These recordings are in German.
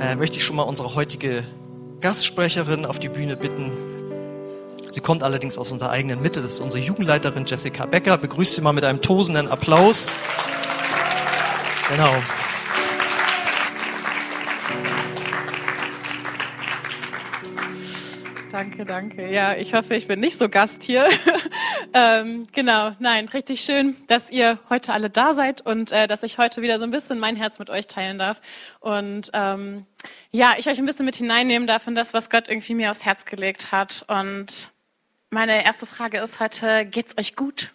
äh, möchte ich schon mal unsere heutige Gastsprecherin auf die Bühne bitten. Sie kommt allerdings aus unserer eigenen Mitte. Das ist unsere Jugendleiterin Jessica Becker. Begrüßt sie mal mit einem tosenden Applaus. Genau. Danke, danke. Ja, ich hoffe, ich bin nicht so Gast hier. ähm, genau, nein, richtig schön, dass ihr heute alle da seid und äh, dass ich heute wieder so ein bisschen mein Herz mit euch teilen darf. Und ähm, ja, ich euch ein bisschen mit hineinnehmen darf in das, was Gott irgendwie mir aufs Herz gelegt hat. Und meine erste Frage ist heute, geht's euch gut?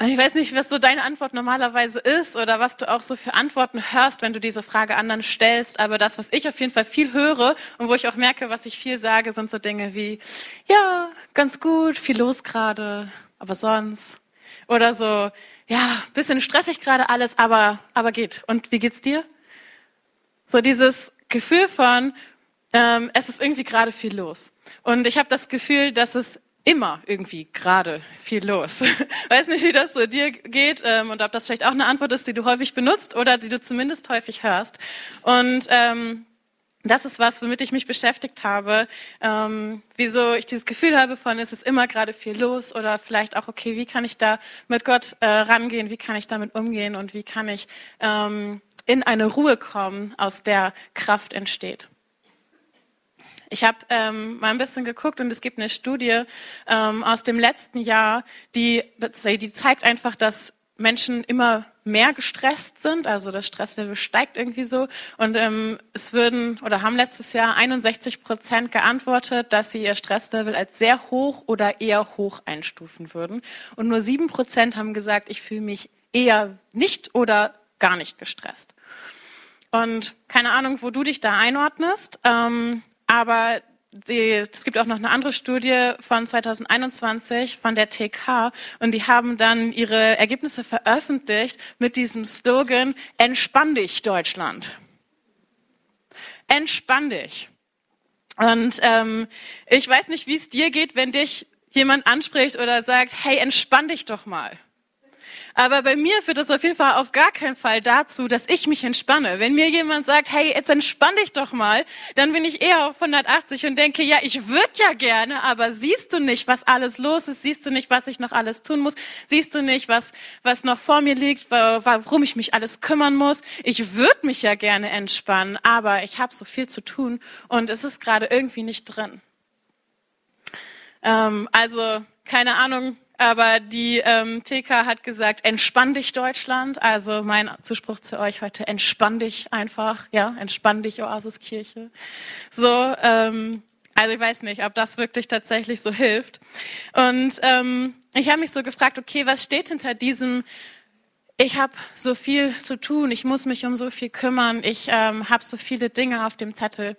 Ich weiß nicht, was so deine Antwort normalerweise ist oder was du auch so für Antworten hörst, wenn du diese Frage anderen stellst. Aber das, was ich auf jeden Fall viel höre und wo ich auch merke, was ich viel sage, sind so Dinge wie, ja, ganz gut, viel los gerade, aber sonst. Oder so, ja, bisschen stressig gerade alles, aber, aber geht. Und wie geht's dir? So dieses Gefühl von, ähm, es ist irgendwie gerade viel los. Und ich habe das Gefühl, dass es immer irgendwie gerade viel los. Weiß nicht, wie das so dir geht ähm, und ob das vielleicht auch eine Antwort ist, die du häufig benutzt oder die du zumindest häufig hörst. Und ähm, das ist was, womit ich mich beschäftigt habe, ähm, wieso ich dieses Gefühl habe von, es ist immer gerade viel los oder vielleicht auch, okay, wie kann ich da mit Gott äh, rangehen, wie kann ich damit umgehen und wie kann ich ähm, in eine Ruhe kommen, aus der Kraft entsteht. Ich habe ähm, mal ein bisschen geguckt und es gibt eine Studie ähm, aus dem letzten Jahr, die, die zeigt einfach, dass Menschen immer mehr gestresst sind, also das Stresslevel steigt irgendwie so. Und ähm, es würden oder haben letztes Jahr 61 Prozent geantwortet, dass sie ihr Stresslevel als sehr hoch oder eher hoch einstufen würden. Und nur sieben Prozent haben gesagt, ich fühle mich eher nicht oder gar nicht gestresst. Und keine Ahnung, wo du dich da einordnest. Ähm, aber die, es gibt auch noch eine andere Studie von 2021 von der TK und die haben dann ihre Ergebnisse veröffentlicht mit diesem Slogan Entspann dich, Deutschland. Entspann dich. Und ähm, ich weiß nicht, wie es dir geht, wenn dich jemand anspricht oder sagt, hey, entspann dich doch mal. Aber bei mir führt das auf jeden Fall auf gar keinen Fall dazu, dass ich mich entspanne. Wenn mir jemand sagt, hey, jetzt entspann dich doch mal, dann bin ich eher auf 180 und denke, ja, ich würde ja gerne, aber siehst du nicht, was alles los ist? Siehst du nicht, was ich noch alles tun muss? Siehst du nicht, was, was noch vor mir liegt, warum ich mich alles kümmern muss? Ich würde mich ja gerne entspannen, aber ich habe so viel zu tun und es ist gerade irgendwie nicht drin. Ähm, also, keine Ahnung, aber die ähm, TK hat gesagt, entspann dich Deutschland. Also mein Zuspruch zu euch heute, entspann dich einfach, ja, entspann dich Oasiskirche. So, ähm, also ich weiß nicht, ob das wirklich tatsächlich so hilft. Und ähm, ich habe mich so gefragt, okay, was steht hinter diesem ich habe so viel zu tun, ich muss mich um so viel kümmern, ich ähm, habe so viele Dinge auf dem Zettel.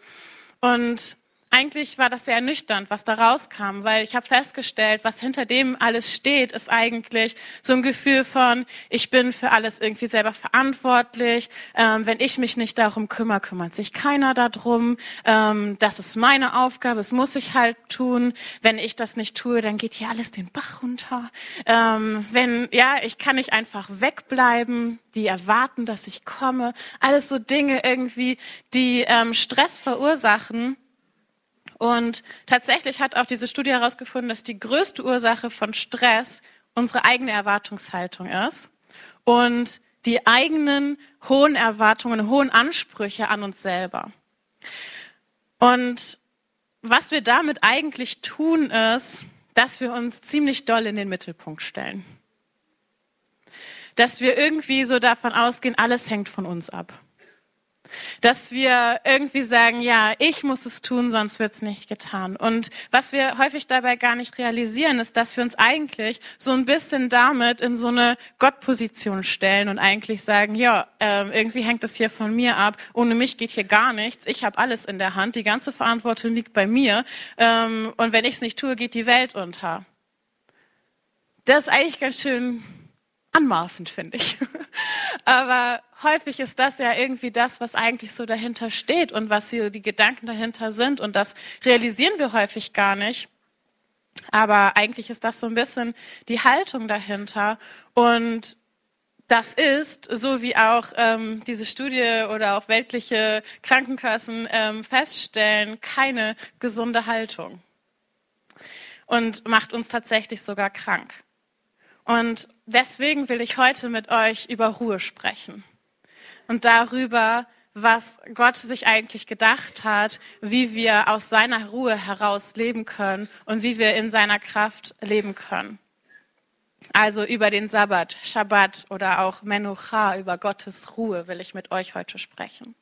Und eigentlich war das sehr ernüchternd, was da rauskam, weil ich habe festgestellt, was hinter dem alles steht, ist eigentlich so ein Gefühl von, ich bin für alles irgendwie selber verantwortlich. Ähm, wenn ich mich nicht darum kümmere, kümmert sich keiner darum. Ähm, das ist meine Aufgabe, das muss ich halt tun. Wenn ich das nicht tue, dann geht hier alles den Bach runter. Ähm, wenn, ja, ich kann nicht einfach wegbleiben. Die erwarten, dass ich komme. Alles so Dinge irgendwie, die ähm, Stress verursachen und tatsächlich hat auch diese Studie herausgefunden, dass die größte Ursache von Stress unsere eigene Erwartungshaltung ist und die eigenen hohen Erwartungen, hohen Ansprüche an uns selber. Und was wir damit eigentlich tun, ist, dass wir uns ziemlich doll in den Mittelpunkt stellen. Dass wir irgendwie so davon ausgehen, alles hängt von uns ab. Dass wir irgendwie sagen, ja, ich muss es tun, sonst wird es nicht getan. Und was wir häufig dabei gar nicht realisieren, ist, dass wir uns eigentlich so ein bisschen damit in so eine Gottposition stellen und eigentlich sagen, ja, äh, irgendwie hängt es hier von mir ab. Ohne mich geht hier gar nichts. Ich habe alles in der Hand. Die ganze Verantwortung liegt bei mir. Ähm, und wenn ich es nicht tue, geht die Welt unter. Das ist eigentlich ganz schön anmaßend, finde ich. Aber häufig ist das ja irgendwie das, was eigentlich so dahinter steht und was die Gedanken dahinter sind. Und das realisieren wir häufig gar nicht. Aber eigentlich ist das so ein bisschen die Haltung dahinter. Und das ist, so wie auch ähm, diese Studie oder auch weltliche Krankenkassen ähm, feststellen, keine gesunde Haltung und macht uns tatsächlich sogar krank. Und deswegen will ich heute mit euch über Ruhe sprechen und darüber, was Gott sich eigentlich gedacht hat, wie wir aus seiner Ruhe heraus leben können und wie wir in seiner Kraft leben können. Also über den Sabbat, Shabbat oder auch Menucha, über Gottes Ruhe will ich mit euch heute sprechen.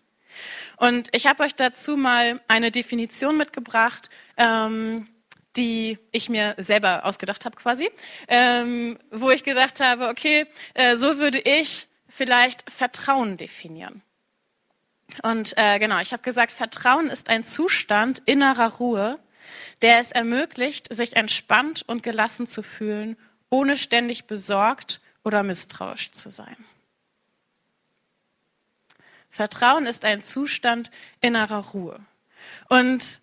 Und ich habe euch dazu mal eine Definition mitgebracht, ähm, die ich mir selber ausgedacht habe quasi, ähm, wo ich gedacht habe, okay, äh, so würde ich vielleicht Vertrauen definieren. Und äh, genau, ich habe gesagt, Vertrauen ist ein Zustand innerer Ruhe, der es ermöglicht, sich entspannt und gelassen zu fühlen, ohne ständig besorgt oder misstrauisch zu sein. Vertrauen ist ein Zustand innerer Ruhe. Und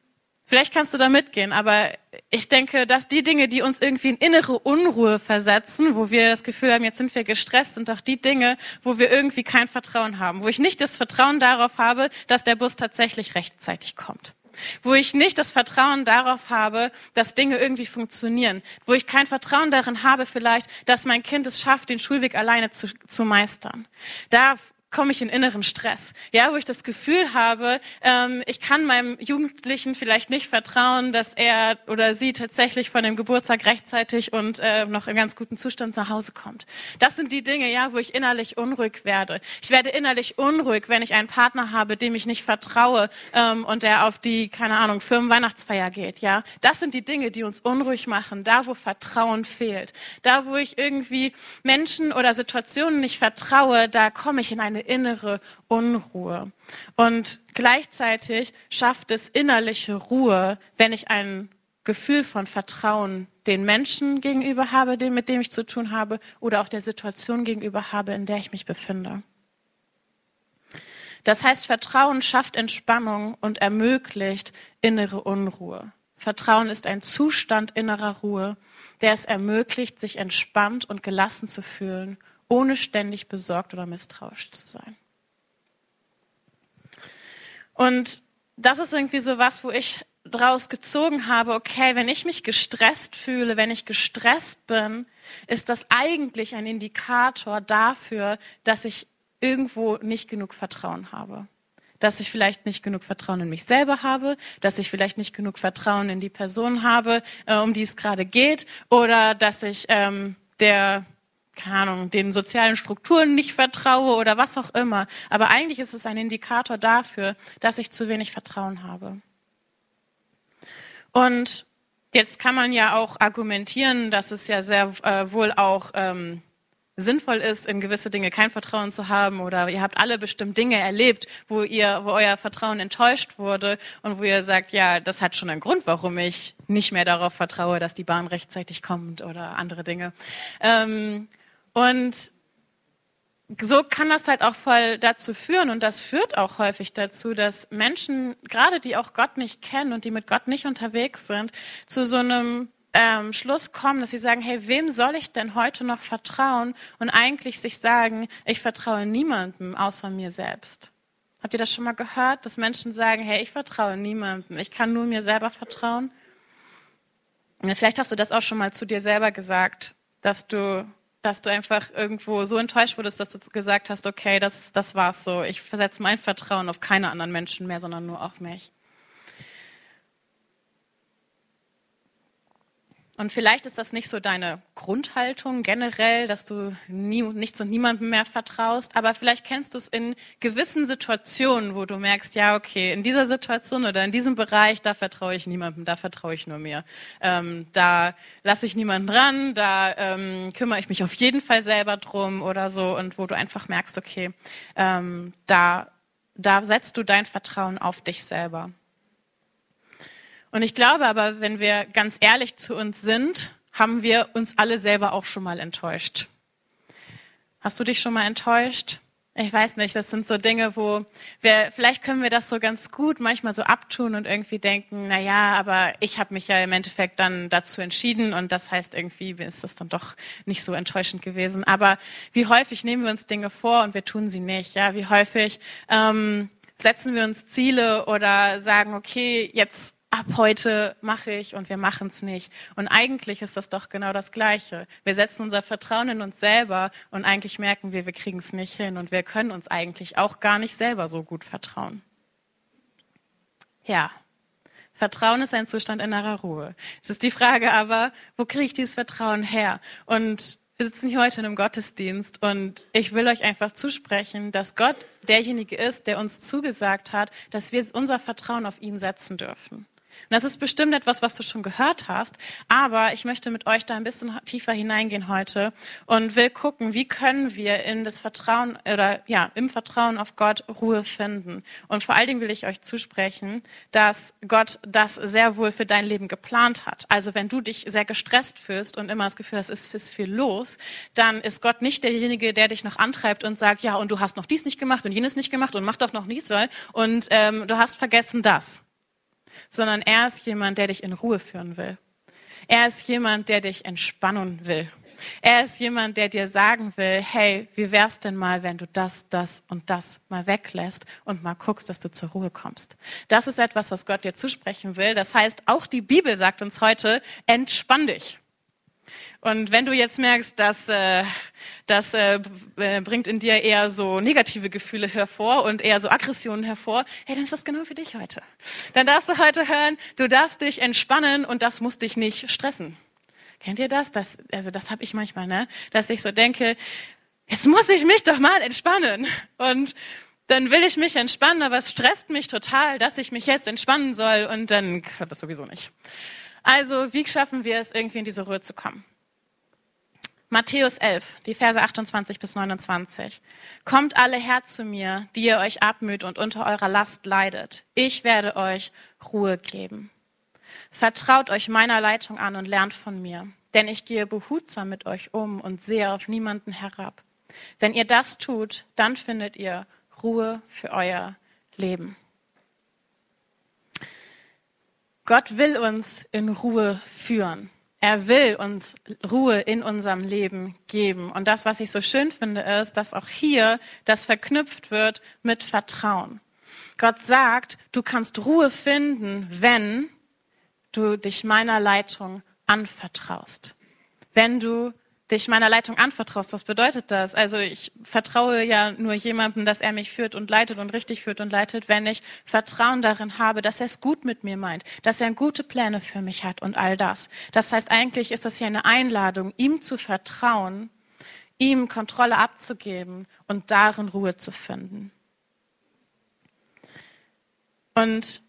Vielleicht kannst du da mitgehen, aber ich denke, dass die Dinge, die uns irgendwie in innere Unruhe versetzen, wo wir das Gefühl haben, jetzt sind wir gestresst, sind auch die Dinge, wo wir irgendwie kein Vertrauen haben, wo ich nicht das Vertrauen darauf habe, dass der Bus tatsächlich rechtzeitig kommt. Wo ich nicht das Vertrauen darauf habe, dass Dinge irgendwie funktionieren. Wo ich kein Vertrauen darin habe, vielleicht, dass mein Kind es schafft, den Schulweg alleine zu, zu meistern. Da komme ich in inneren Stress, ja, wo ich das Gefühl habe, ähm, ich kann meinem Jugendlichen vielleicht nicht vertrauen, dass er oder sie tatsächlich von dem Geburtstag rechtzeitig und äh, noch in ganz guten Zustand nach Hause kommt. Das sind die Dinge, ja, wo ich innerlich unruhig werde. Ich werde innerlich unruhig, wenn ich einen Partner habe, dem ich nicht vertraue ähm, und der auf die, keine Ahnung, Firmenweihnachtsfeier geht, ja. Das sind die Dinge, die uns unruhig machen, da wo Vertrauen fehlt, da wo ich irgendwie Menschen oder Situationen nicht vertraue, da komme ich in eine eine innere Unruhe. Und gleichzeitig schafft es innerliche Ruhe, wenn ich ein Gefühl von Vertrauen den Menschen gegenüber habe, mit dem ich zu tun habe, oder auch der Situation gegenüber habe, in der ich mich befinde. Das heißt, Vertrauen schafft Entspannung und ermöglicht innere Unruhe. Vertrauen ist ein Zustand innerer Ruhe, der es ermöglicht, sich entspannt und gelassen zu fühlen ohne ständig besorgt oder misstrauisch zu sein. Und das ist irgendwie so was, wo ich daraus gezogen habe, okay, wenn ich mich gestresst fühle, wenn ich gestresst bin, ist das eigentlich ein Indikator dafür, dass ich irgendwo nicht genug Vertrauen habe. Dass ich vielleicht nicht genug Vertrauen in mich selber habe, dass ich vielleicht nicht genug Vertrauen in die Person habe, äh, um die es gerade geht, oder dass ich ähm, der keine Ahnung, den sozialen Strukturen nicht vertraue oder was auch immer. Aber eigentlich ist es ein Indikator dafür, dass ich zu wenig Vertrauen habe. Und jetzt kann man ja auch argumentieren, dass es ja sehr äh, wohl auch ähm, sinnvoll ist, in gewisse Dinge kein Vertrauen zu haben oder ihr habt alle bestimmt Dinge erlebt, wo ihr, wo euer Vertrauen enttäuscht wurde und wo ihr sagt, ja, das hat schon einen Grund, warum ich nicht mehr darauf vertraue, dass die Bahn rechtzeitig kommt oder andere Dinge. Ähm, und so kann das halt auch voll dazu führen und das führt auch häufig dazu, dass Menschen, gerade die auch Gott nicht kennen und die mit Gott nicht unterwegs sind, zu so einem ähm, Schluss kommen, dass sie sagen, hey, wem soll ich denn heute noch vertrauen? Und eigentlich sich sagen, ich vertraue niemandem außer mir selbst. Habt ihr das schon mal gehört, dass Menschen sagen, hey, ich vertraue niemandem, ich kann nur mir selber vertrauen? Vielleicht hast du das auch schon mal zu dir selber gesagt, dass du dass du einfach irgendwo so enttäuscht wurdest, dass du gesagt hast, okay, das, das war's so. Ich versetze mein Vertrauen auf keine anderen Menschen mehr, sondern nur auf mich. Und vielleicht ist das nicht so deine Grundhaltung generell, dass du nie, nichts und niemandem mehr vertraust, aber vielleicht kennst du es in gewissen Situationen, wo du merkst, ja, okay, in dieser Situation oder in diesem Bereich, da vertraue ich niemandem, da vertraue ich nur mir. Ähm, da lasse ich niemanden dran, da ähm, kümmere ich mich auf jeden Fall selber drum oder so und wo du einfach merkst, okay, ähm, da, da setzt du dein Vertrauen auf dich selber. Und ich glaube aber, wenn wir ganz ehrlich zu uns sind, haben wir uns alle selber auch schon mal enttäuscht. Hast du dich schon mal enttäuscht? Ich weiß nicht, das sind so Dinge, wo wir, vielleicht können wir das so ganz gut manchmal so abtun und irgendwie denken, na ja, aber ich habe mich ja im Endeffekt dann dazu entschieden und das heißt irgendwie ist das dann doch nicht so enttäuschend gewesen. Aber wie häufig nehmen wir uns Dinge vor und wir tun sie nicht? Ja, wie häufig ähm, setzen wir uns Ziele oder sagen, okay, jetzt ab heute mache ich und wir machen es nicht. Und eigentlich ist das doch genau das Gleiche. Wir setzen unser Vertrauen in uns selber und eigentlich merken wir, wir kriegen es nicht hin und wir können uns eigentlich auch gar nicht selber so gut vertrauen. Ja, Vertrauen ist ein Zustand innerer Ruhe. Es ist die Frage aber, wo kriege ich dieses Vertrauen her? Und wir sitzen hier heute in einem Gottesdienst und ich will euch einfach zusprechen, dass Gott derjenige ist, der uns zugesagt hat, dass wir unser Vertrauen auf ihn setzen dürfen. Und das ist bestimmt etwas, was du schon gehört hast, aber ich möchte mit euch da ein bisschen tiefer hineingehen heute und will gucken, wie können wir in das Vertrauen oder ja, im Vertrauen auf Gott Ruhe finden. Und vor allen Dingen will ich euch zusprechen, dass Gott das sehr wohl für dein Leben geplant hat. Also wenn du dich sehr gestresst fühlst und immer das Gefühl hast, es ist viel los, dann ist Gott nicht derjenige, der dich noch antreibt und sagt, ja, und du hast noch dies nicht gemacht und jenes nicht gemacht und mach doch noch nichts und ähm, du hast vergessen das sondern er ist jemand, der dich in Ruhe führen will. Er ist jemand, der dich entspannen will. Er ist jemand, der dir sagen will, hey, wie wär's denn mal, wenn du das, das und das mal weglässt und mal guckst, dass du zur Ruhe kommst. Das ist etwas, was Gott dir zusprechen will. Das heißt, auch die Bibel sagt uns heute, entspann dich. Und wenn du jetzt merkst, dass äh, das äh, äh, bringt in dir eher so negative Gefühle hervor und eher so Aggressionen hervor, hey, dann ist das genau für dich heute. Dann darfst du heute hören, du darfst dich entspannen und das muss dich nicht stressen. Kennt ihr das? das also das habe ich manchmal, ne? Dass ich so denke, jetzt muss ich mich doch mal entspannen. Und dann will ich mich entspannen, aber es stresst mich total, dass ich mich jetzt entspannen soll und dann klappt das sowieso nicht. Also, wie schaffen wir es, irgendwie in diese Ruhe zu kommen? Matthäus 11, die Verse 28 bis 29. Kommt alle her zu mir, die ihr euch abmüht und unter eurer Last leidet. Ich werde euch Ruhe geben. Vertraut euch meiner Leitung an und lernt von mir, denn ich gehe behutsam mit euch um und sehe auf niemanden herab. Wenn ihr das tut, dann findet ihr Ruhe für euer Leben. Gott will uns in Ruhe führen. Er will uns Ruhe in unserem Leben geben. Und das, was ich so schön finde, ist, dass auch hier das verknüpft wird mit Vertrauen. Gott sagt, du kannst Ruhe finden, wenn du dich meiner Leitung anvertraust. Wenn du dich meiner Leitung anvertraust. Was bedeutet das? Also ich vertraue ja nur jemandem, dass er mich führt und leitet und richtig führt und leitet, wenn ich Vertrauen darin habe, dass er es gut mit mir meint, dass er gute Pläne für mich hat und all das. Das heißt, eigentlich ist das hier eine Einladung, ihm zu vertrauen, ihm Kontrolle abzugeben und darin Ruhe zu finden. Und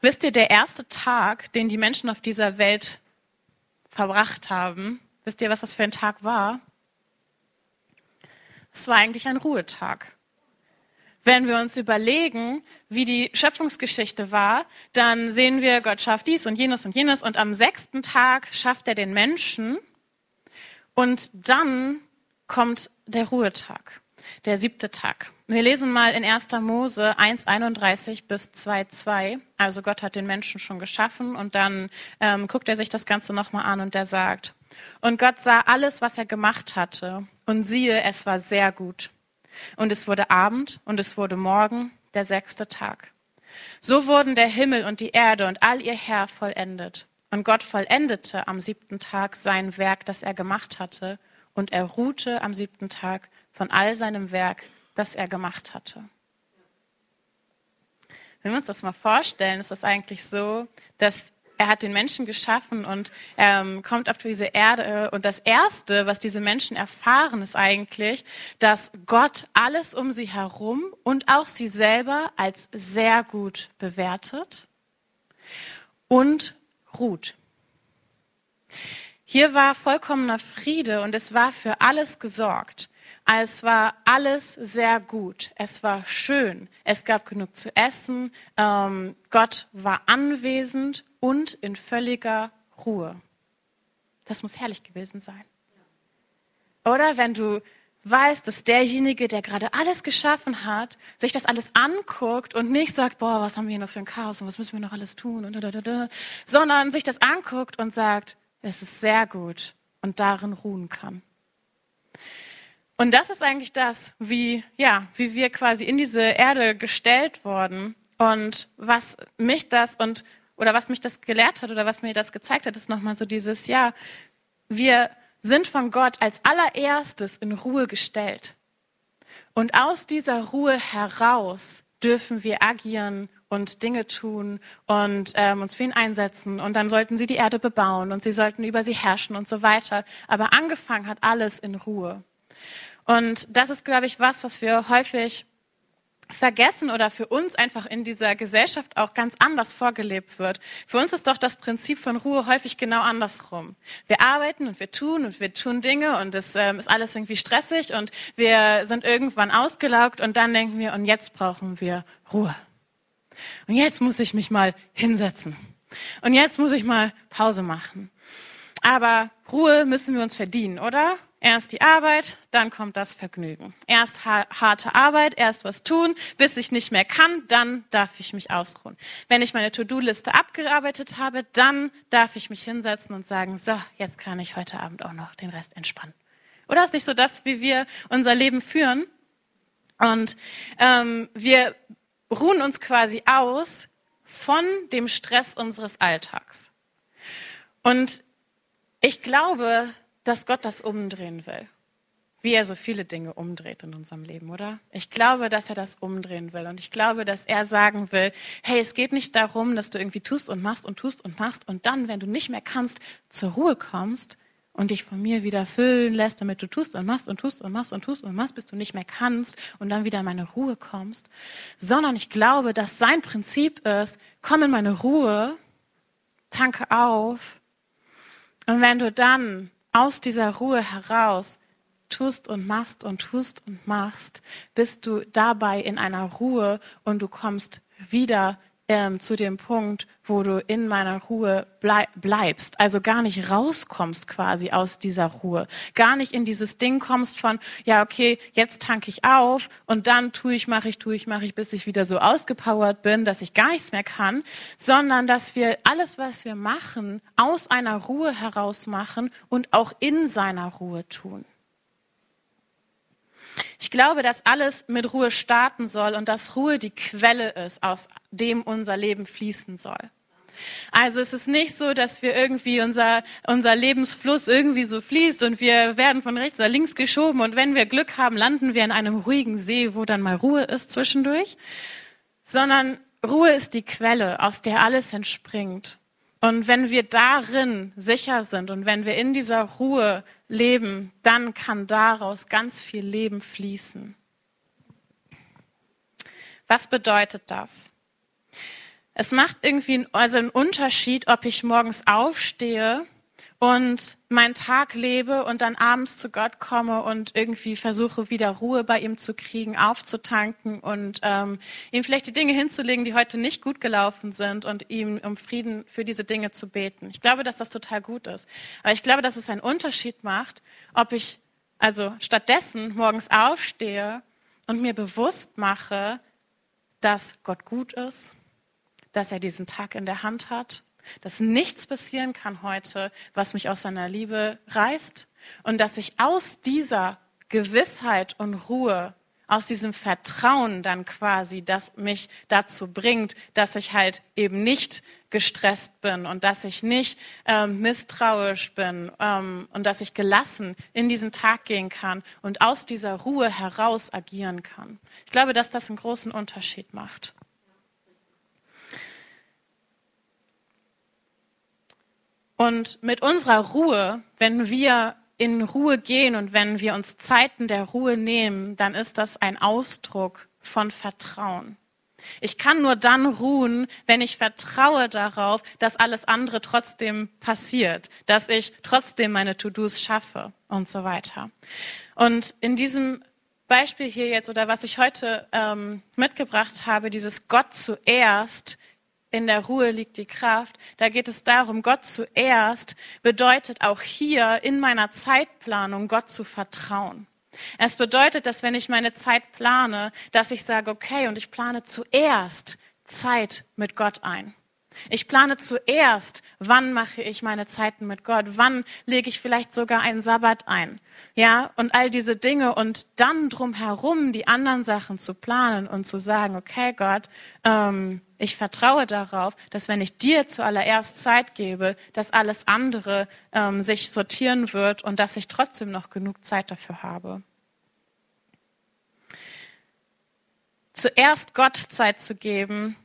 wisst ihr, der erste Tag, den die Menschen auf dieser Welt verbracht haben, Wisst ihr, was das für ein Tag war? Es war eigentlich ein Ruhetag. Wenn wir uns überlegen, wie die Schöpfungsgeschichte war, dann sehen wir, Gott schafft dies und jenes und jenes und am sechsten Tag schafft er den Menschen und dann kommt der Ruhetag, der siebte Tag. Wir lesen mal in 1. Mose 1,31 bis 2,2. Also Gott hat den Menschen schon geschaffen und dann ähm, guckt er sich das Ganze nochmal an und er sagt, und Gott sah alles, was er gemacht hatte, und siehe, es war sehr gut. Und es wurde Abend und es wurde Morgen, der sechste Tag. So wurden der Himmel und die Erde und all ihr Herr vollendet. Und Gott vollendete am siebten Tag sein Werk, das er gemacht hatte, und er ruhte am siebten Tag von all seinem Werk, das er gemacht hatte. Wenn wir uns das mal vorstellen, ist das eigentlich so, dass er hat den Menschen geschaffen und ähm, kommt auf diese Erde. Und das Erste, was diese Menschen erfahren, ist eigentlich, dass Gott alles um sie herum und auch sie selber als sehr gut bewertet und ruht. Hier war vollkommener Friede und es war für alles gesorgt. Es war alles sehr gut. Es war schön. Es gab genug zu essen. Ähm, Gott war anwesend und in völliger Ruhe. Das muss herrlich gewesen sein. Oder wenn du weiß, dass derjenige, der gerade alles geschaffen hat, sich das alles anguckt und nicht sagt, boah, was haben wir hier noch für ein Chaos und was müssen wir noch alles tun, und da, da, da, sondern sich das anguckt und sagt, es ist sehr gut und darin ruhen kann. Und das ist eigentlich das, wie, ja, wie wir quasi in diese Erde gestellt wurden. Und was mich das und, oder was mich das gelehrt hat oder was mir das gezeigt hat, ist nochmal so dieses, ja, wir sind von Gott als allererstes in Ruhe gestellt. Und aus dieser Ruhe heraus dürfen wir agieren und Dinge tun und ähm, uns für ihn einsetzen. Und dann sollten sie die Erde bebauen und sie sollten über sie herrschen und so weiter. Aber angefangen hat alles in Ruhe. Und das ist, glaube ich, was, was wir häufig vergessen oder für uns einfach in dieser Gesellschaft auch ganz anders vorgelebt wird. Für uns ist doch das Prinzip von Ruhe häufig genau andersrum. Wir arbeiten und wir tun und wir tun Dinge und es ähm, ist alles irgendwie stressig und wir sind irgendwann ausgelaugt und dann denken wir, und jetzt brauchen wir Ruhe. Und jetzt muss ich mich mal hinsetzen. Und jetzt muss ich mal Pause machen. Aber Ruhe müssen wir uns verdienen, oder? Erst die Arbeit, dann kommt das Vergnügen. Erst harte Arbeit, erst was tun, bis ich nicht mehr kann, dann darf ich mich ausruhen. Wenn ich meine To-Do-Liste abgearbeitet habe, dann darf ich mich hinsetzen und sagen, so, jetzt kann ich heute Abend auch noch den Rest entspannen. Oder ist nicht so das, wie wir unser Leben führen? Und ähm, wir ruhen uns quasi aus von dem Stress unseres Alltags. Und ich glaube, dass Gott das umdrehen will. Wie er so viele Dinge umdreht in unserem Leben, oder? Ich glaube, dass er das umdrehen will. Und ich glaube, dass er sagen will, hey, es geht nicht darum, dass du irgendwie tust und machst und tust und machst und dann, wenn du nicht mehr kannst, zur Ruhe kommst und dich von mir wieder füllen lässt, damit du tust und machst und tust und machst und tust und machst, bis du nicht mehr kannst und dann wieder in meine Ruhe kommst. Sondern ich glaube, dass sein Prinzip ist, komm in meine Ruhe, tanke auf und wenn du dann aus dieser Ruhe heraus tust und machst und tust und machst, bist du dabei in einer Ruhe und du kommst wieder ähm, zu dem Punkt, wo du in meiner Ruhe blei bleibst, also gar nicht rauskommst quasi aus dieser Ruhe, gar nicht in dieses Ding kommst von, ja okay, jetzt tanke ich auf und dann tue ich, mache ich, tue ich, mache ich, bis ich wieder so ausgepowert bin, dass ich gar nichts mehr kann, sondern dass wir alles, was wir machen, aus einer Ruhe heraus machen und auch in seiner Ruhe tun. Ich glaube, dass alles mit Ruhe starten soll und dass Ruhe die Quelle ist, aus dem unser Leben fließen soll. Also es ist nicht so, dass wir irgendwie unser, unser Lebensfluss irgendwie so fließt und wir werden von rechts nach links geschoben und wenn wir Glück haben, landen wir in einem ruhigen See, wo dann mal Ruhe ist zwischendurch, sondern Ruhe ist die Quelle, aus der alles entspringt. Und wenn wir darin sicher sind und wenn wir in dieser Ruhe leben, dann kann daraus ganz viel Leben fließen. Was bedeutet das? Es macht irgendwie also einen Unterschied, ob ich morgens aufstehe und meinen Tag lebe und dann abends zu Gott komme und irgendwie versuche, wieder Ruhe bei ihm zu kriegen, aufzutanken und ähm, ihm vielleicht die Dinge hinzulegen, die heute nicht gut gelaufen sind und ihm um Frieden für diese Dinge zu beten. Ich glaube, dass das total gut ist. Aber ich glaube, dass es einen Unterschied macht, ob ich also stattdessen morgens aufstehe und mir bewusst mache, dass Gott gut ist, dass er diesen Tag in der Hand hat dass nichts passieren kann heute, was mich aus seiner Liebe reißt und dass ich aus dieser Gewissheit und Ruhe, aus diesem Vertrauen dann quasi, das mich dazu bringt, dass ich halt eben nicht gestresst bin und dass ich nicht ähm, misstrauisch bin ähm, und dass ich gelassen in diesen Tag gehen kann und aus dieser Ruhe heraus agieren kann. Ich glaube, dass das einen großen Unterschied macht. Und mit unserer Ruhe, wenn wir in Ruhe gehen und wenn wir uns Zeiten der Ruhe nehmen, dann ist das ein Ausdruck von Vertrauen. Ich kann nur dann ruhen, wenn ich vertraue darauf, dass alles andere trotzdem passiert, dass ich trotzdem meine To-Dos schaffe und so weiter. Und in diesem Beispiel hier jetzt oder was ich heute ähm, mitgebracht habe, dieses Gott zuerst, in der Ruhe liegt die Kraft. Da geht es darum, Gott zuerst bedeutet auch hier in meiner Zeitplanung Gott zu vertrauen. Es bedeutet, dass wenn ich meine Zeit plane, dass ich sage, okay, und ich plane zuerst Zeit mit Gott ein. Ich plane zuerst, wann mache ich meine Zeiten mit Gott, wann lege ich vielleicht sogar einen Sabbat ein, ja, und all diese Dinge und dann drumherum die anderen Sachen zu planen und zu sagen, okay, Gott, ähm, ich vertraue darauf, dass wenn ich dir zuallererst Zeit gebe, dass alles andere ähm, sich sortieren wird und dass ich trotzdem noch genug Zeit dafür habe. Zuerst Gott Zeit zu geben,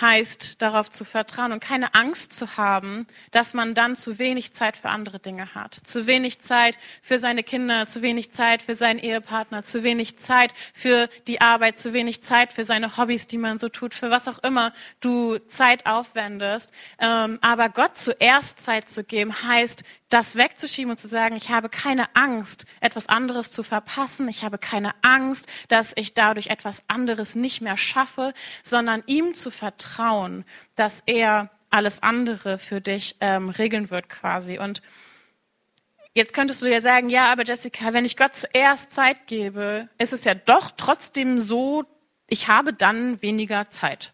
heißt, darauf zu vertrauen und keine Angst zu haben, dass man dann zu wenig Zeit für andere Dinge hat. Zu wenig Zeit für seine Kinder, zu wenig Zeit für seinen Ehepartner, zu wenig Zeit für die Arbeit, zu wenig Zeit für seine Hobbys, die man so tut, für was auch immer du Zeit aufwendest. Ähm, aber Gott zuerst Zeit zu geben, heißt, das wegzuschieben und zu sagen, ich habe keine Angst, etwas anderes zu verpassen. Ich habe keine Angst, dass ich dadurch etwas anderes nicht mehr schaffe, sondern ihm zu vertrauen, dass er alles andere für dich ähm, regeln wird quasi. Und jetzt könntest du ja sagen, ja, aber Jessica, wenn ich Gott zuerst Zeit gebe, ist es ja doch trotzdem so, ich habe dann weniger Zeit.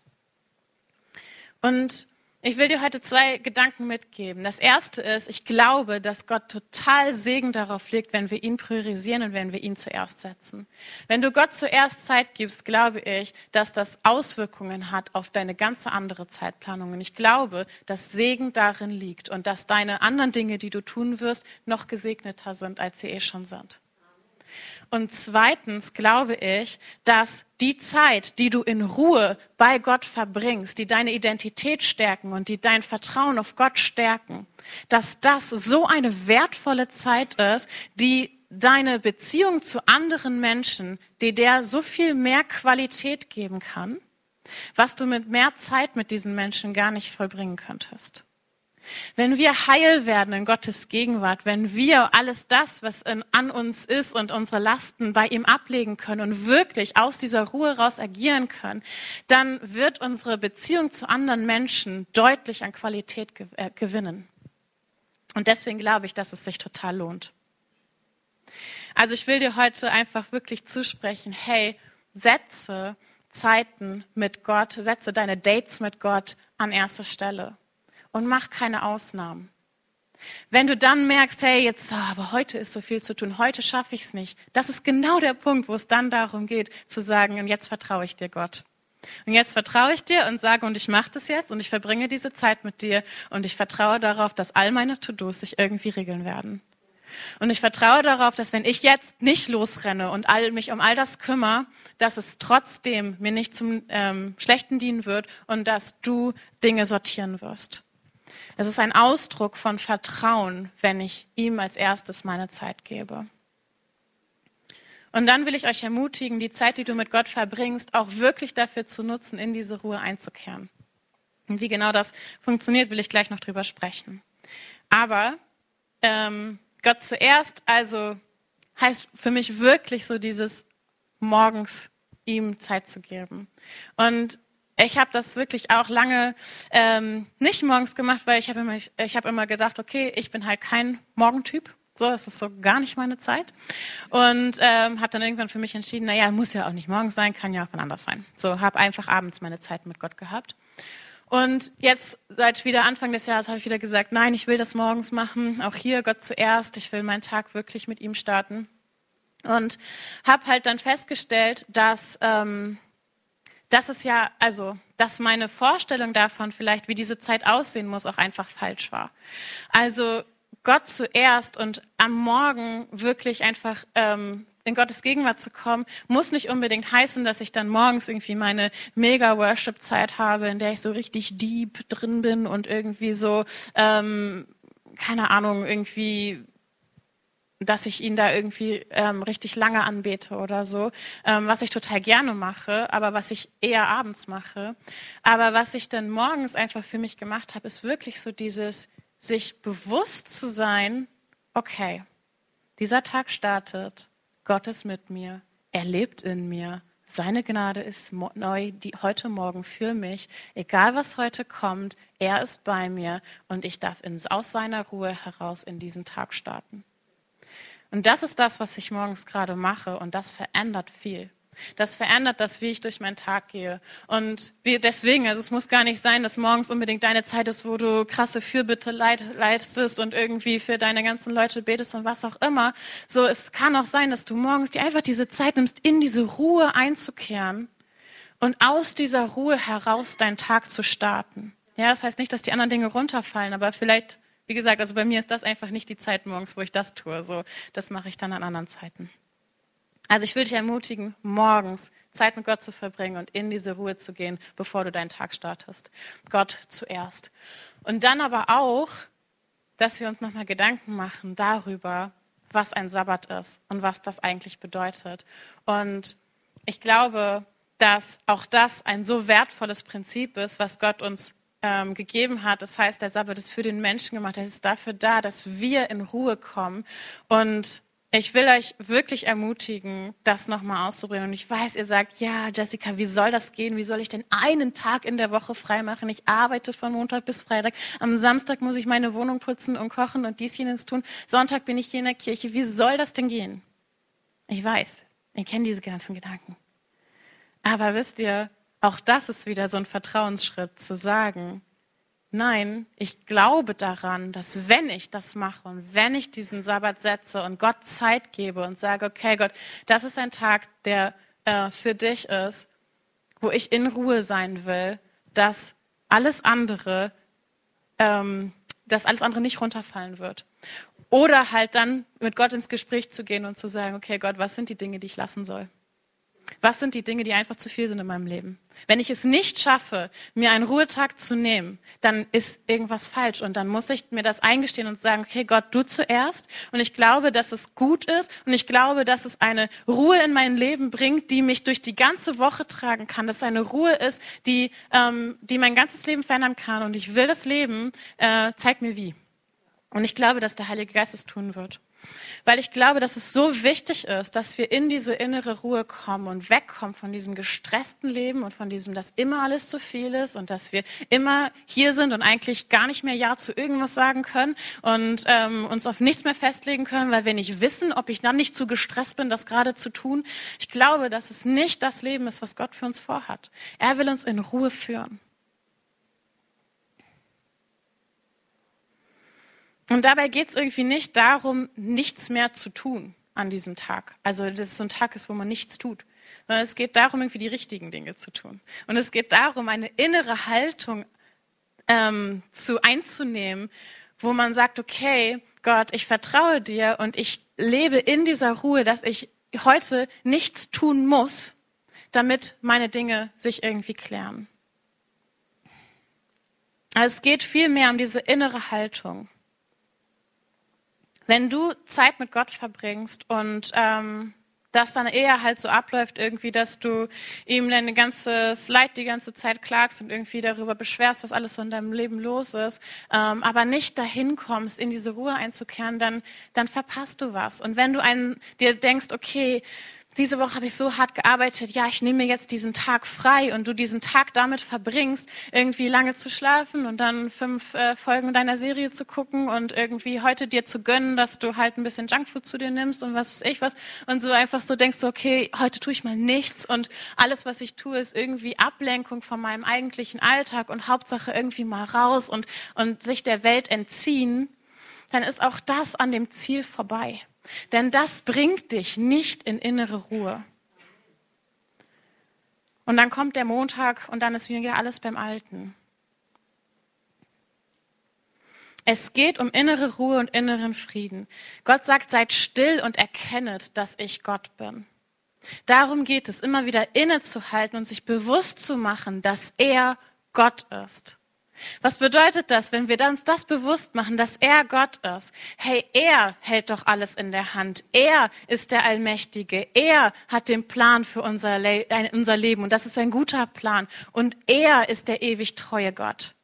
Und ich will dir heute zwei Gedanken mitgeben. Das erste ist, ich glaube, dass Gott total Segen darauf legt, wenn wir ihn priorisieren und wenn wir ihn zuerst setzen. Wenn du Gott zuerst Zeit gibst, glaube ich, dass das Auswirkungen hat auf deine ganze andere Zeitplanung. Und ich glaube, dass Segen darin liegt und dass deine anderen Dinge, die du tun wirst, noch gesegneter sind, als sie eh schon sind. Und zweitens glaube ich, dass die Zeit, die du in Ruhe bei Gott verbringst, die deine Identität stärken und die dein Vertrauen auf Gott stärken, dass das so eine wertvolle Zeit ist, die deine Beziehung zu anderen Menschen, die der so viel mehr Qualität geben kann, was du mit mehr Zeit mit diesen Menschen gar nicht vollbringen könntest. Wenn wir heil werden in Gottes Gegenwart, wenn wir alles das, was in, an uns ist und unsere Lasten bei ihm ablegen können und wirklich aus dieser Ruhe raus agieren können, dann wird unsere Beziehung zu anderen Menschen deutlich an Qualität äh, gewinnen. Und deswegen glaube ich, dass es sich total lohnt. Also ich will dir heute einfach wirklich zusprechen, hey, setze Zeiten mit Gott, setze deine Dates mit Gott an erste Stelle und mach keine Ausnahmen. Wenn du dann merkst, hey, jetzt, oh, aber heute ist so viel zu tun, heute schaffe ich es nicht, das ist genau der Punkt, wo es dann darum geht, zu sagen, und jetzt vertraue ich dir, Gott. Und jetzt vertraue ich dir und sage, und ich mache das jetzt und ich verbringe diese Zeit mit dir und ich vertraue darauf, dass all meine To-Dos sich irgendwie regeln werden. Und ich vertraue darauf, dass wenn ich jetzt nicht losrenne und all, mich um all das kümmere, dass es trotzdem mir nicht zum ähm, Schlechten dienen wird und dass du Dinge sortieren wirst. Es ist ein Ausdruck von Vertrauen, wenn ich ihm als erstes meine Zeit gebe. Und dann will ich euch ermutigen, die Zeit, die du mit Gott verbringst, auch wirklich dafür zu nutzen, in diese Ruhe einzukehren. Und wie genau das funktioniert, will ich gleich noch drüber sprechen. Aber ähm, Gott zuerst, also heißt für mich wirklich so dieses morgens ihm Zeit zu geben. Und ich habe das wirklich auch lange ähm, nicht morgens gemacht, weil ich habe immer, ich, ich immer gedacht, okay, ich bin halt kein Morgentyp. So, das ist so gar nicht meine Zeit. Und ähm, habe dann irgendwann für mich entschieden, naja, muss ja auch nicht morgens sein, kann ja auch wann anders sein. So, habe einfach abends meine Zeit mit Gott gehabt. Und jetzt, seit wieder Anfang des Jahres, habe ich wieder gesagt, nein, ich will das morgens machen. Auch hier Gott zuerst. Ich will meinen Tag wirklich mit ihm starten. Und habe halt dann festgestellt, dass... Ähm, das ist ja, also, dass meine Vorstellung davon vielleicht, wie diese Zeit aussehen muss, auch einfach falsch war. Also Gott zuerst und am Morgen wirklich einfach ähm, in Gottes Gegenwart zu kommen, muss nicht unbedingt heißen, dass ich dann morgens irgendwie meine Mega-Worship-Zeit habe, in der ich so richtig deep drin bin und irgendwie so, ähm, keine Ahnung, irgendwie dass ich ihn da irgendwie ähm, richtig lange anbete oder so, ähm, was ich total gerne mache, aber was ich eher abends mache. Aber was ich dann morgens einfach für mich gemacht habe, ist wirklich so dieses, sich bewusst zu sein, okay, dieser Tag startet, Gott ist mit mir, er lebt in mir, seine Gnade ist neu die, heute Morgen für mich. Egal was heute kommt, er ist bei mir und ich darf ins, aus seiner Ruhe heraus in diesen Tag starten. Und das ist das, was ich morgens gerade mache und das verändert viel. Das verändert das, wie ich durch meinen Tag gehe. Und deswegen, also es muss gar nicht sein, dass morgens unbedingt deine Zeit ist, wo du krasse Fürbitte leistest und irgendwie für deine ganzen Leute betest und was auch immer. So, es kann auch sein, dass du morgens dir einfach diese Zeit nimmst, in diese Ruhe einzukehren und aus dieser Ruhe heraus deinen Tag zu starten. Ja, das heißt nicht, dass die anderen Dinge runterfallen, aber vielleicht, wie gesagt, also bei mir ist das einfach nicht die Zeit morgens, wo ich das tue. So, das mache ich dann an anderen Zeiten. Also ich will dich ermutigen, morgens Zeit mit Gott zu verbringen und in diese Ruhe zu gehen, bevor du deinen Tag startest. Gott zuerst. Und dann aber auch, dass wir uns nochmal Gedanken machen darüber, was ein Sabbat ist und was das eigentlich bedeutet. Und ich glaube, dass auch das ein so wertvolles Prinzip ist, was Gott uns ähm, gegeben hat. Das heißt, der Sabbat ist für den Menschen gemacht. Er ist dafür da, dass wir in Ruhe kommen. Und ich will euch wirklich ermutigen, das nochmal auszuprobieren. Und ich weiß, ihr sagt, ja, Jessica, wie soll das gehen? Wie soll ich denn einen Tag in der Woche frei machen? Ich arbeite von Montag bis Freitag. Am Samstag muss ich meine Wohnung putzen und kochen und dies, jenes tun. Sonntag bin ich hier in der Kirche. Wie soll das denn gehen? Ich weiß, ihr kennt diese ganzen Gedanken. Aber wisst ihr, auch das ist wieder so ein Vertrauensschritt zu sagen, nein, ich glaube daran, dass wenn ich das mache und wenn ich diesen Sabbat setze und Gott Zeit gebe und sage, okay Gott, das ist ein Tag, der äh, für dich ist, wo ich in Ruhe sein will, dass alles andere, ähm, dass alles andere nicht runterfallen wird. Oder halt dann mit Gott ins Gespräch zu gehen und zu sagen, okay Gott, was sind die Dinge, die ich lassen soll? Was sind die Dinge, die einfach zu viel sind in meinem Leben? Wenn ich es nicht schaffe, mir einen Ruhetag zu nehmen, dann ist irgendwas falsch und dann muss ich mir das eingestehen und sagen, okay, Gott, du zuerst. Und ich glaube, dass es gut ist und ich glaube, dass es eine Ruhe in mein Leben bringt, die mich durch die ganze Woche tragen kann. Dass es eine Ruhe ist, die, ähm, die mein ganzes Leben verändern kann. Und ich will das Leben, äh, zeig mir wie. Und ich glaube, dass der Heilige Geist es tun wird. Weil ich glaube, dass es so wichtig ist, dass wir in diese innere Ruhe kommen und wegkommen von diesem gestressten Leben und von diesem, dass immer alles zu viel ist und dass wir immer hier sind und eigentlich gar nicht mehr Ja zu irgendwas sagen können und ähm, uns auf nichts mehr festlegen können, weil wir nicht wissen, ob ich dann nicht zu gestresst bin, das gerade zu tun. Ich glaube, dass es nicht das Leben ist, was Gott für uns vorhat. Er will uns in Ruhe führen. Und dabei geht es irgendwie nicht darum, nichts mehr zu tun an diesem Tag. Also, dass es so ein Tag ist, wo man nichts tut. Sondern es geht darum, irgendwie die richtigen Dinge zu tun. Und es geht darum, eine innere Haltung ähm, zu einzunehmen, wo man sagt, okay, Gott, ich vertraue dir und ich lebe in dieser Ruhe, dass ich heute nichts tun muss, damit meine Dinge sich irgendwie klären. Also es geht viel mehr um diese innere Haltung. Wenn du Zeit mit Gott verbringst und ähm, das dann eher halt so abläuft, irgendwie, dass du ihm dein ganzes Leid die ganze Zeit klagst und irgendwie darüber beschwerst, was alles so in deinem Leben los ist, ähm, aber nicht dahin kommst, in diese Ruhe einzukehren, dann, dann verpasst du was. Und wenn du einen, dir denkst, okay, diese Woche habe ich so hart gearbeitet, ja, ich nehme mir jetzt diesen Tag frei und du diesen Tag damit verbringst, irgendwie lange zu schlafen und dann fünf äh, Folgen deiner Serie zu gucken und irgendwie heute dir zu gönnen, dass du halt ein bisschen Junkfood zu dir nimmst und was ist ich was. Und so einfach so denkst, okay, heute tue ich mal nichts und alles, was ich tue, ist irgendwie Ablenkung von meinem eigentlichen Alltag und Hauptsache irgendwie mal raus und, und sich der Welt entziehen, dann ist auch das an dem Ziel vorbei. Denn das bringt dich nicht in innere Ruhe. Und dann kommt der Montag und dann ist wieder alles beim Alten. Es geht um innere Ruhe und inneren Frieden. Gott sagt, seid still und erkennet, dass ich Gott bin. Darum geht es, immer wieder innezuhalten und sich bewusst zu machen, dass er Gott ist. Was bedeutet das, wenn wir uns das bewusst machen, dass er Gott ist? Hey, er hält doch alles in der Hand. Er ist der Allmächtige. Er hat den Plan für unser, Le unser Leben und das ist ein guter Plan. Und er ist der ewig treue Gott.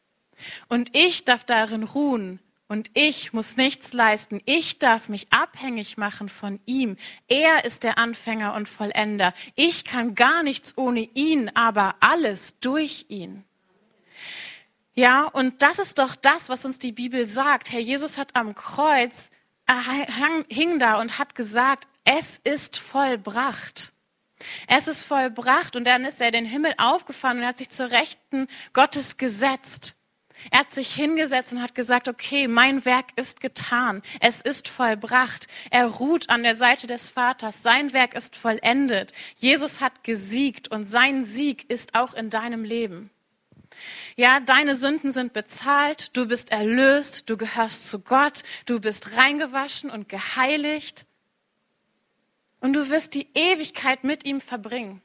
Und ich darf darin ruhen und ich muss nichts leisten. Ich darf mich abhängig machen von ihm. Er ist der Anfänger und Vollender. Ich kann gar nichts ohne ihn, aber alles durch ihn. Ja, und das ist doch das, was uns die Bibel sagt. Herr Jesus hat am Kreuz er hing da und hat gesagt, es ist vollbracht. Es ist vollbracht und dann ist er den Himmel aufgefahren und hat sich zur Rechten Gottes gesetzt. Er hat sich hingesetzt und hat gesagt, okay, mein Werk ist getan. Es ist vollbracht. Er ruht an der Seite des Vaters. Sein Werk ist vollendet. Jesus hat gesiegt und sein Sieg ist auch in deinem Leben. Ja, deine Sünden sind bezahlt. Du bist erlöst. Du gehörst zu Gott. Du bist reingewaschen und geheiligt. Und du wirst die Ewigkeit mit ihm verbringen.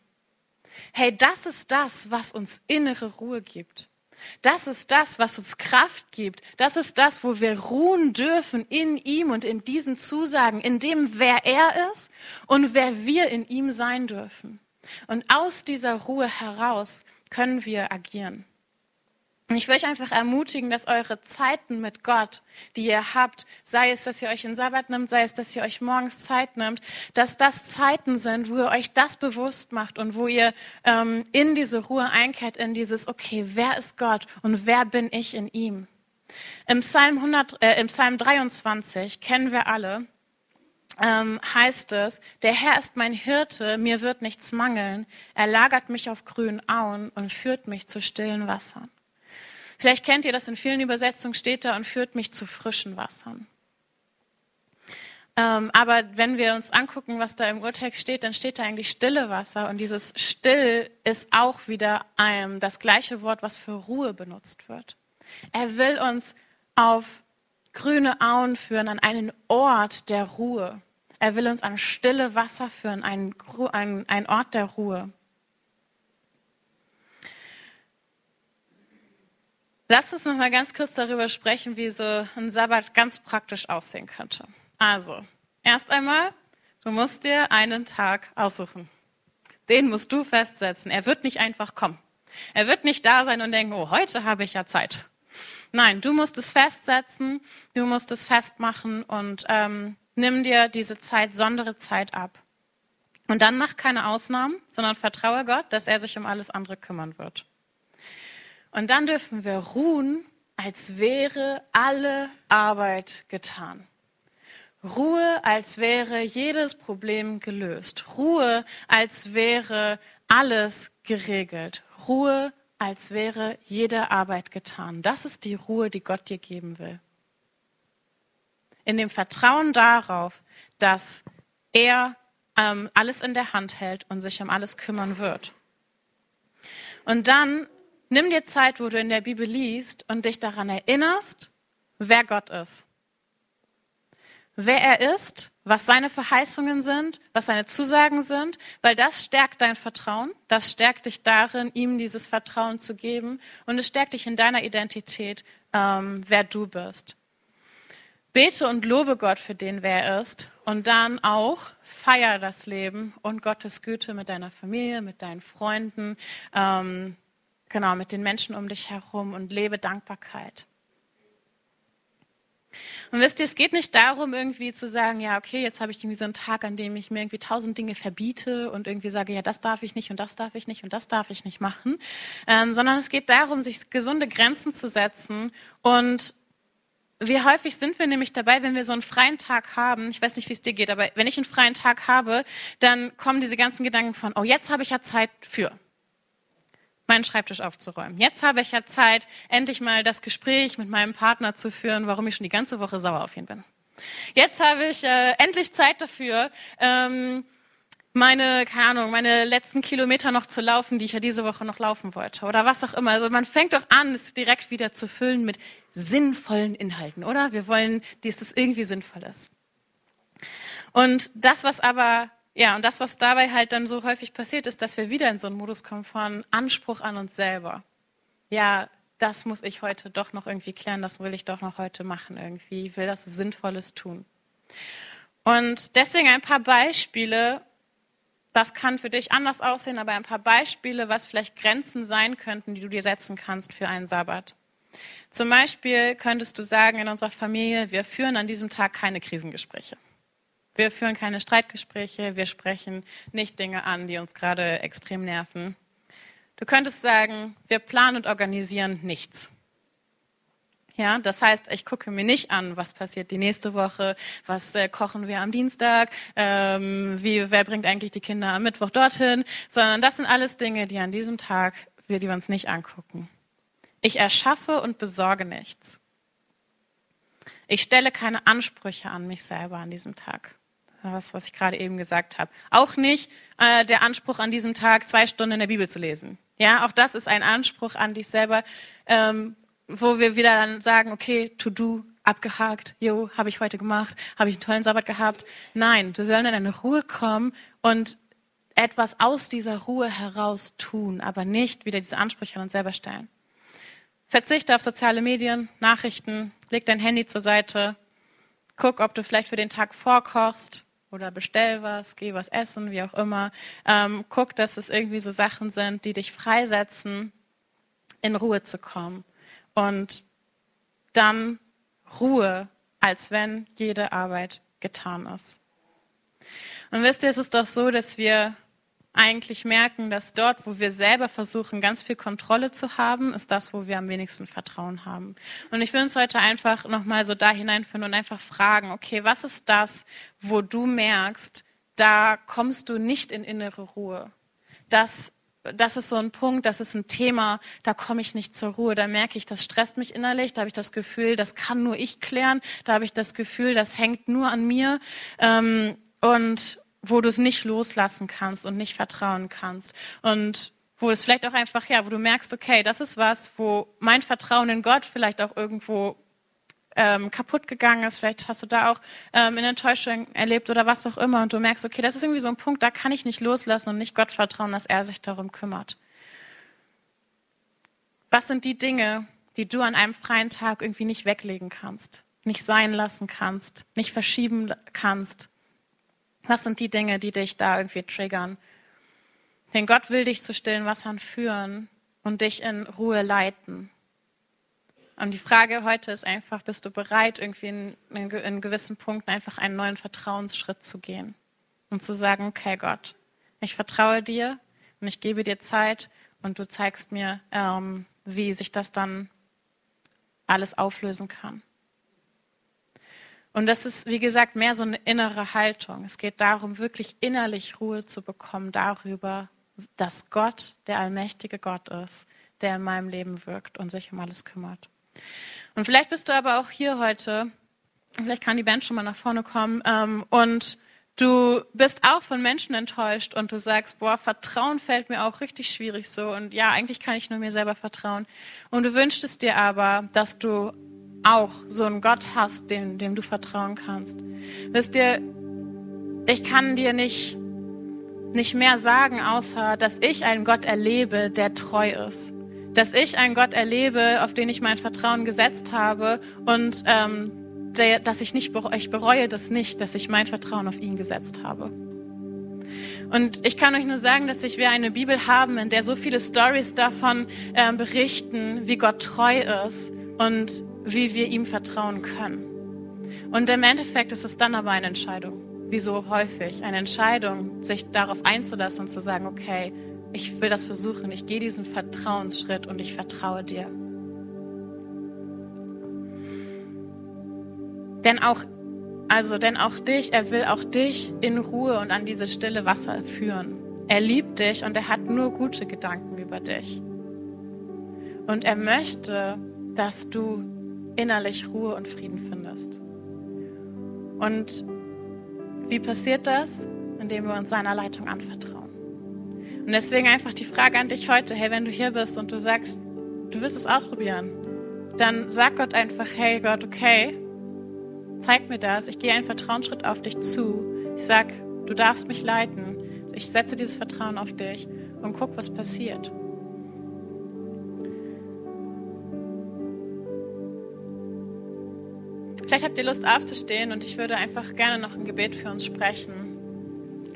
Hey, das ist das, was uns innere Ruhe gibt. Das ist das, was uns Kraft gibt. Das ist das, wo wir ruhen dürfen in ihm und in diesen Zusagen, in dem, wer er ist und wer wir in ihm sein dürfen. Und aus dieser Ruhe heraus können wir agieren. Und ich will euch einfach ermutigen, dass eure Zeiten mit Gott, die ihr habt, sei es, dass ihr euch in Sabbat nimmt, sei es, dass ihr euch morgens Zeit nimmt, dass das Zeiten sind, wo ihr euch das bewusst macht und wo ihr ähm, in diese Ruhe einkehrt, in dieses, okay, wer ist Gott und wer bin ich in ihm? Im Psalm, 100, äh, im Psalm 23 kennen wir alle, ähm, heißt es, der Herr ist mein Hirte, mir wird nichts mangeln. Er lagert mich auf grünen Auen und führt mich zu stillen Wassern. Vielleicht kennt ihr das, in vielen Übersetzungen steht da und führt mich zu frischen Wassern. Ähm, aber wenn wir uns angucken, was da im Urtext steht, dann steht da eigentlich stille Wasser. Und dieses still ist auch wieder ähm, das gleiche Wort, was für Ruhe benutzt wird. Er will uns auf grüne Auen führen, an einen Ort der Ruhe. Er will uns an stille Wasser führen, einen, einen Ort der Ruhe. Lass uns noch mal ganz kurz darüber sprechen, wie so ein Sabbat ganz praktisch aussehen könnte. Also, erst einmal, du musst dir einen Tag aussuchen. Den musst du festsetzen. Er wird nicht einfach kommen. Er wird nicht da sein und denken, oh, heute habe ich ja Zeit. Nein, du musst es festsetzen, du musst es festmachen und ähm, nimm dir diese Zeit, sondere Zeit ab. Und dann mach keine Ausnahmen, sondern vertraue Gott, dass er sich um alles andere kümmern wird. Und dann dürfen wir ruhen, als wäre alle Arbeit getan. Ruhe, als wäre jedes Problem gelöst. Ruhe, als wäre alles geregelt. Ruhe, als wäre jede Arbeit getan. Das ist die Ruhe, die Gott dir geben will. In dem Vertrauen darauf, dass er ähm, alles in der Hand hält und sich um alles kümmern wird. Und dann Nimm dir Zeit, wo du in der Bibel liest und dich daran erinnerst, wer Gott ist. Wer er ist, was seine Verheißungen sind, was seine Zusagen sind, weil das stärkt dein Vertrauen, das stärkt dich darin, ihm dieses Vertrauen zu geben und es stärkt dich in deiner Identität, ähm, wer du bist. Bete und lobe Gott für den, wer er ist und dann auch feier das Leben und Gottes Güte mit deiner Familie, mit deinen Freunden, ähm, Genau, mit den Menschen um dich herum und lebe Dankbarkeit. Und wisst ihr, es geht nicht darum, irgendwie zu sagen, ja, okay, jetzt habe ich irgendwie so einen Tag, an dem ich mir irgendwie tausend Dinge verbiete und irgendwie sage, ja, das darf ich nicht und das darf ich nicht und das darf ich nicht machen, ähm, sondern es geht darum, sich gesunde Grenzen zu setzen. Und wie häufig sind wir nämlich dabei, wenn wir so einen freien Tag haben, ich weiß nicht, wie es dir geht, aber wenn ich einen freien Tag habe, dann kommen diese ganzen Gedanken von, oh, jetzt habe ich ja Zeit für meinen Schreibtisch aufzuräumen. Jetzt habe ich ja Zeit, endlich mal das Gespräch mit meinem Partner zu führen, warum ich schon die ganze Woche sauer auf ihn bin. Jetzt habe ich äh, endlich Zeit dafür, ähm, meine, keine Ahnung, meine letzten Kilometer noch zu laufen, die ich ja diese Woche noch laufen wollte oder was auch immer. Also man fängt doch an, es direkt wieder zu füllen mit sinnvollen Inhalten, oder? Wir wollen, dass das irgendwie sinnvoll ist. Und das, was aber ja, und das, was dabei halt dann so häufig passiert, ist, dass wir wieder in so einen Modus kommen von Anspruch an uns selber. Ja, das muss ich heute doch noch irgendwie klären, das will ich doch noch heute machen irgendwie. Ich will das Sinnvolles tun. Und deswegen ein paar Beispiele, das kann für dich anders aussehen, aber ein paar Beispiele, was vielleicht Grenzen sein könnten, die du dir setzen kannst für einen Sabbat. Zum Beispiel könntest du sagen in unserer Familie, wir führen an diesem Tag keine Krisengespräche. Wir führen keine Streitgespräche, wir sprechen nicht Dinge an, die uns gerade extrem nerven. Du könntest sagen, wir planen und organisieren nichts. Ja, das heißt, ich gucke mir nicht an, was passiert die nächste Woche, was äh, kochen wir am Dienstag, ähm, wie, wer bringt eigentlich die Kinder am Mittwoch dorthin, sondern das sind alles Dinge, die an diesem Tag, wir, die wir uns nicht angucken. Ich erschaffe und besorge nichts. Ich stelle keine Ansprüche an mich selber an diesem Tag. Was, was ich gerade eben gesagt habe. Auch nicht äh, der Anspruch an diesem Tag, zwei Stunden in der Bibel zu lesen. Ja, auch das ist ein Anspruch an dich selber, ähm, wo wir wieder dann sagen, okay, to do, abgehakt, jo, habe ich heute gemacht, habe ich einen tollen Sabbat gehabt. Nein, du sollst in eine Ruhe kommen und etwas aus dieser Ruhe heraus tun, aber nicht wieder diese Ansprüche an uns selber stellen. Verzichte auf soziale Medien, Nachrichten, leg dein Handy zur Seite, guck, ob du vielleicht für den Tag vorkochst oder bestell was, geh was essen, wie auch immer. Ähm, guck, dass es irgendwie so Sachen sind, die dich freisetzen, in Ruhe zu kommen. Und dann Ruhe, als wenn jede Arbeit getan ist. Und wisst ihr, es ist doch so, dass wir eigentlich merken, dass dort, wo wir selber versuchen, ganz viel Kontrolle zu haben, ist das, wo wir am wenigsten Vertrauen haben. Und ich will uns heute einfach nochmal so da hineinführen und einfach fragen, okay, was ist das, wo du merkst, da kommst du nicht in innere Ruhe? Das, das ist so ein Punkt, das ist ein Thema, da komme ich nicht zur Ruhe. Da merke ich, das stresst mich innerlich, da habe ich das Gefühl, das kann nur ich klären, da habe ich das Gefühl, das hängt nur an mir. Ähm, und, wo du es nicht loslassen kannst und nicht vertrauen kannst. Und wo es vielleicht auch einfach, ja, wo du merkst, okay, das ist was, wo mein Vertrauen in Gott vielleicht auch irgendwo ähm, kaputt gegangen ist. Vielleicht hast du da auch ähm, eine Enttäuschung erlebt oder was auch immer. Und du merkst, okay, das ist irgendwie so ein Punkt, da kann ich nicht loslassen und nicht Gott vertrauen, dass er sich darum kümmert. Was sind die Dinge, die du an einem freien Tag irgendwie nicht weglegen kannst, nicht sein lassen kannst, nicht verschieben kannst? Was sind die Dinge, die dich da irgendwie triggern? Denn Gott will dich zu stillen Wassern führen und dich in Ruhe leiten. Und die Frage heute ist einfach, bist du bereit, irgendwie in, in, in gewissen Punkten einfach einen neuen Vertrauensschritt zu gehen und zu sagen, okay Gott, ich vertraue dir und ich gebe dir Zeit und du zeigst mir, ähm, wie sich das dann alles auflösen kann. Und das ist, wie gesagt, mehr so eine innere Haltung. Es geht darum, wirklich innerlich Ruhe zu bekommen darüber, dass Gott der allmächtige Gott ist, der in meinem Leben wirkt und sich um alles kümmert. Und vielleicht bist du aber auch hier heute, vielleicht kann die Band schon mal nach vorne kommen, ähm, und du bist auch von Menschen enttäuscht und du sagst, boah, Vertrauen fällt mir auch richtig schwierig so und ja, eigentlich kann ich nur mir selber vertrauen. Und du wünschst dir aber, dass du auch so einen Gott hast, dem, dem du vertrauen kannst. Wisst ihr, ich kann dir nicht, nicht mehr sagen, außer dass ich einen Gott erlebe, der treu ist. Dass ich einen Gott erlebe, auf den ich mein Vertrauen gesetzt habe und ähm, der, dass ich nicht, ich bereue das nicht, dass ich mein Vertrauen auf ihn gesetzt habe. Und ich kann euch nur sagen, dass ich wir eine Bibel haben, in der so viele Stories davon äh, berichten, wie Gott treu ist und wie wir ihm vertrauen können. Und im Endeffekt ist es dann aber eine Entscheidung, wie so häufig, eine Entscheidung, sich darauf einzulassen und zu sagen, okay, ich will das versuchen, ich gehe diesen Vertrauensschritt und ich vertraue dir. Denn auch, also, denn auch dich, er will auch dich in Ruhe und an dieses stille Wasser führen. Er liebt dich und er hat nur gute Gedanken über dich. Und er möchte, dass du innerlich Ruhe und Frieden findest. Und wie passiert das? Indem wir uns seiner Leitung anvertrauen. Und deswegen einfach die Frage an dich heute, hey, wenn du hier bist und du sagst, du willst es ausprobieren, dann sag Gott einfach, hey Gott, okay, zeig mir das, ich gehe einen Vertrauensschritt auf dich zu. Ich sag, du darfst mich leiten. Ich setze dieses Vertrauen auf dich und guck, was passiert. Vielleicht habt ihr Lust aufzustehen und ich würde einfach gerne noch ein Gebet für uns sprechen.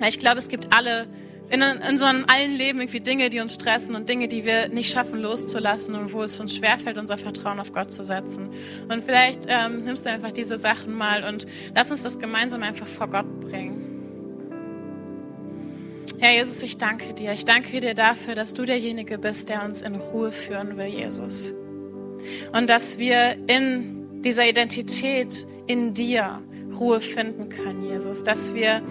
Ich glaube, es gibt alle in unserem allen Leben irgendwie Dinge, die uns stressen und Dinge, die wir nicht schaffen loszulassen und wo es uns schwerfällt, unser Vertrauen auf Gott zu setzen. Und vielleicht ähm, nimmst du einfach diese Sachen mal und lass uns das gemeinsam einfach vor Gott bringen. Herr Jesus, ich danke dir. Ich danke dir dafür, dass du derjenige bist, der uns in Ruhe führen will, Jesus. Und dass wir in dieser Identität in dir Ruhe finden können, Jesus. Dass wir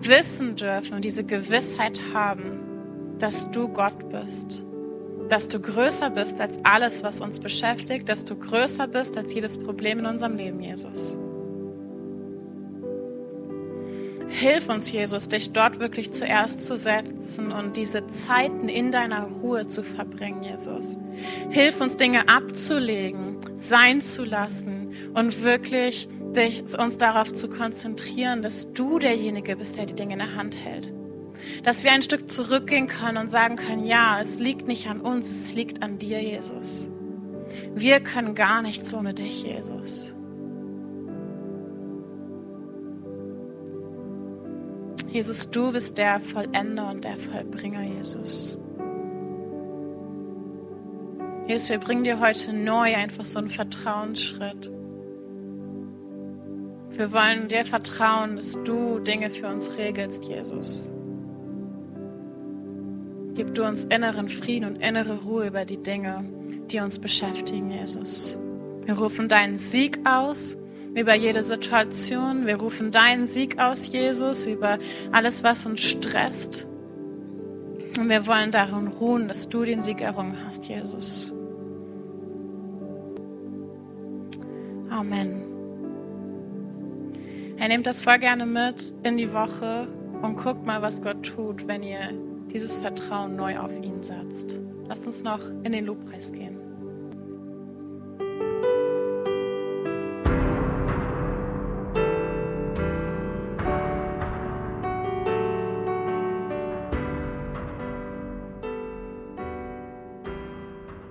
wissen dürfen und diese Gewissheit haben, dass du Gott bist. Dass du größer bist als alles, was uns beschäftigt. Dass du größer bist als jedes Problem in unserem Leben, Jesus. Hilf uns, Jesus, dich dort wirklich zuerst zu setzen und diese Zeiten in deiner Ruhe zu verbringen, Jesus. Hilf uns, Dinge abzulegen, sein zu lassen und wirklich dich, uns darauf zu konzentrieren, dass du derjenige bist, der die Dinge in der Hand hält. Dass wir ein Stück zurückgehen können und sagen können, ja, es liegt nicht an uns, es liegt an dir, Jesus. Wir können gar nichts ohne dich, Jesus. Jesus, du bist der Vollender und der Vollbringer, Jesus. Jesus, wir bringen dir heute neu einfach so einen Vertrauensschritt. Wir wollen dir vertrauen, dass du Dinge für uns regelst, Jesus. Gib du uns inneren Frieden und innere Ruhe über die Dinge, die uns beschäftigen, Jesus. Wir rufen deinen Sieg aus über jede Situation. Wir rufen deinen Sieg aus, Jesus, über alles, was uns stresst. Und wir wollen darin ruhen, dass du den Sieg errungen hast, Jesus. Amen. Er nehmt das voll gerne mit in die Woche und guckt mal, was Gott tut, wenn ihr dieses Vertrauen neu auf ihn setzt. Lasst uns noch in den Lobpreis gehen.